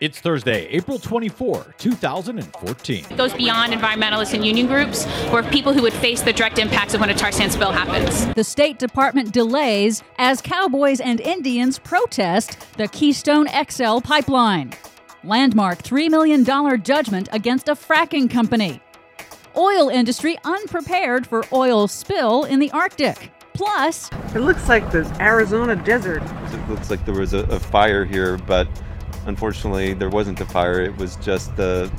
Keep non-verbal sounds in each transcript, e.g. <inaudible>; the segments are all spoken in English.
It's Thursday, April 24, 2014. It goes beyond environmentalists and union groups, or people who would face the direct impacts of when a tar sands spill happens. The State Department delays as cowboys and Indians protest the Keystone XL pipeline. Landmark $3 million judgment against a fracking company. Oil industry unprepared for oil spill in the Arctic. Plus, It looks like the Arizona desert. It looks like there was a, a fire here, but unfortunately there wasn't a fire. It was just the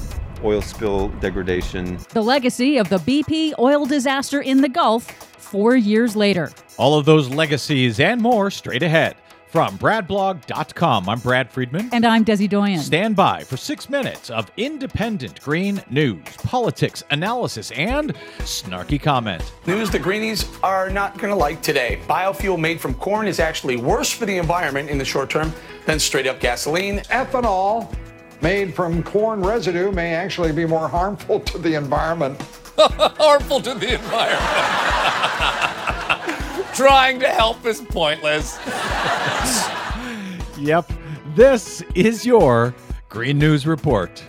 oil spill degradation. the legacy of the BP oil disaster in the Gulf four years later. All of those legacies and more straight ahead. From BradBlog.com, I'm Brad Friedman. And I'm Desi Doyen. Stand by for six minutes of independent green news, politics, analysis, and snarky comment. News the greenies are not going to like today. Biofuel made from corn is actually worse for the environment in the short term than straight up gasoline. ethanol made from corn residue may actually be more harmful to the environment. <laughs> harmful to the environment. <laughs> Trying to help is pointless. Yep, this is your Green News Report.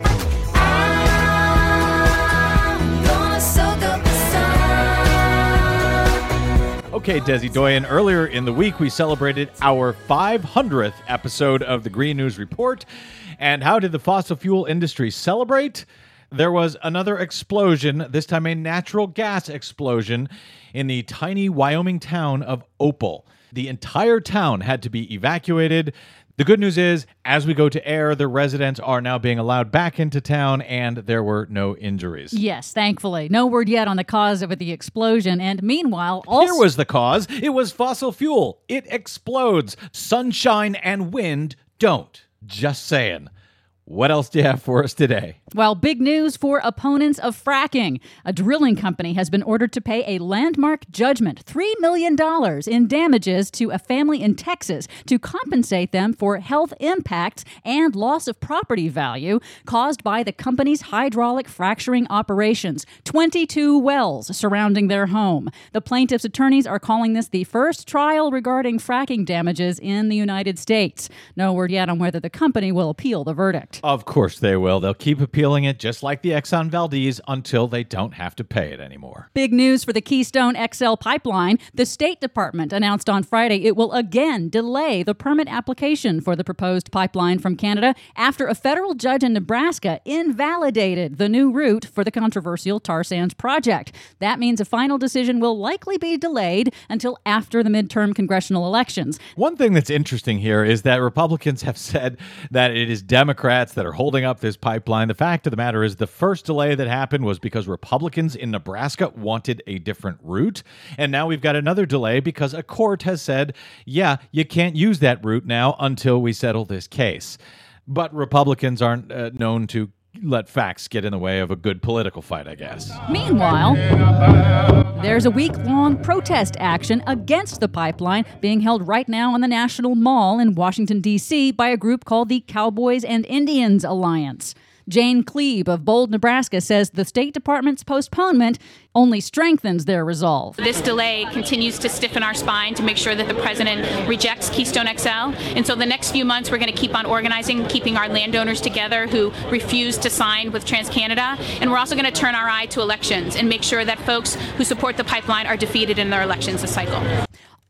Okay, Desi Doyen, earlier in the week we celebrated our 500th episode of the Green News Report. And how did the fossil fuel industry celebrate? There was another explosion, this time a natural gas explosion, in the tiny Wyoming town of Opal. The entire town had to be evacuated. The good news is, as we go to air, the residents are now being allowed back into town and there were no injuries. Yes, thankfully. No word yet on the cause of the explosion. And meanwhile, also. Here was the cause. It was fossil fuel. It explodes. Sunshine and wind don't. Just saying. What else do you have for us today? Well, big news for opponents of fracking. A drilling company has been ordered to pay a landmark judgment, $3 million in damages to a family in Texas to compensate them for health impacts and loss of property value caused by the company's hydraulic fracturing operations. 22 wells surrounding their home. The plaintiff's attorneys are calling this the first trial regarding fracking damages in the United States. No word yet on whether the company will appeal the verdict. Of course they will. They'll keep appealing it just like the Exxon Valdez until they don't have to pay it anymore. Big news for the Keystone XL pipeline. The State Department announced on Friday it will again delay the permit application for the proposed pipeline from Canada after a federal judge in Nebraska invalidated the new route for the controversial tar sands project. That means a final decision will likely be delayed until after the midterm congressional elections. One thing that's interesting here is that Republicans have said that it is Democrats that are holding up this pipeline. The fact of the matter is, the first delay that happened was because Republicans in Nebraska wanted a different route. And now we've got another delay because a court has said, yeah, you can't use that route now until we settle this case. But Republicans aren't uh, known to let facts get in the way of a good political fight, I guess. Meanwhile, there's a week long protest action against the pipeline being held right now on the National Mall in Washington, D.C. by a group called the Cowboys and Indians Alliance. Jane Kleeb of Bold, Nebraska says the State Department's postponement only strengthens their resolve. This delay continues to stiffen our spine to make sure that the president rejects Keystone XL. And so the next few months, we're going to keep on organizing, keeping our landowners together who refuse to sign with TransCanada. And we're also going to turn our eye to elections and make sure that folks who support the pipeline are defeated in their elections this cycle.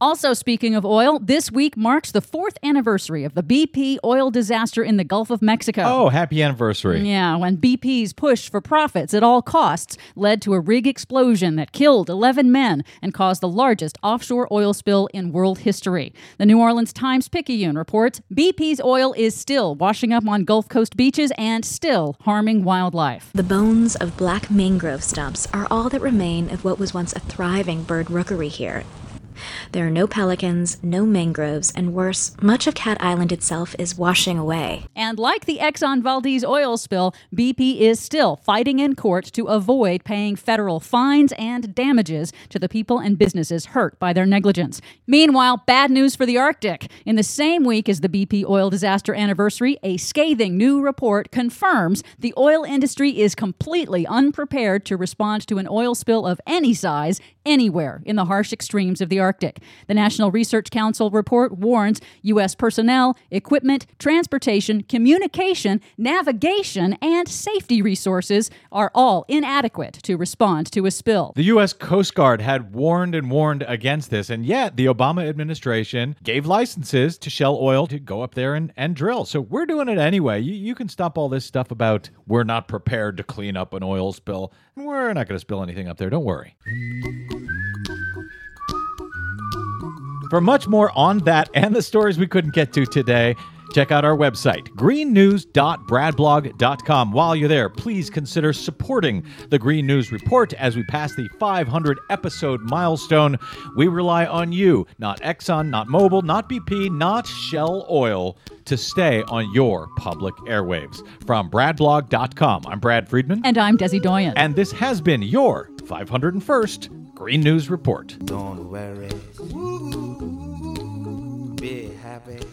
Also, speaking of oil, this week marks the fourth anniversary of the BP oil disaster in the Gulf of Mexico. Oh, happy anniversary. Yeah, when BP's push for profits at all costs led to a rig explosion that killed 11 men and caused the largest offshore oil spill in world history. The New Orleans Times Picayune reports BP's oil is still washing up on Gulf Coast beaches and still harming wildlife. The bones of black mangrove stumps are all that remain of what was once a thriving bird rookery here. There are no pelicans, no mangroves, and worse, much of Cat Island itself is washing away. And like the Exxon Valdez oil spill, BP is still fighting in court to avoid paying federal fines and damages to the people and businesses hurt by their negligence. Meanwhile, bad news for the Arctic. In the same week as the BP oil disaster anniversary, a scathing new report confirms the oil industry is completely unprepared to respond to an oil spill of any size anywhere in the harsh extremes of the Arctic. The National Research Council report warns U.S. personnel, equipment, transportation, communication, navigation, and safety resources are all inadequate to respond to a spill. The U.S. Coast Guard had warned and warned against this, and yet the Obama administration gave licenses to Shell Oil to go up there and, and drill. So we're doing it anyway. You, you can stop all this stuff about we're not prepared to clean up an oil spill. We're not going to spill anything up there. Don't worry. For much more on that and the stories we couldn't get to today, check out our website, greennews.bradblog.com. While you're there, please consider supporting the Green News Report as we pass the 500 episode milestone. We rely on you, not Exxon, not Mobil, not BP, not Shell Oil, to stay on your public airwaves. From bradblog.com, I'm Brad Friedman. And I'm Desi Doyen. And this has been your 501st Green News Report. Don't worry. Happy.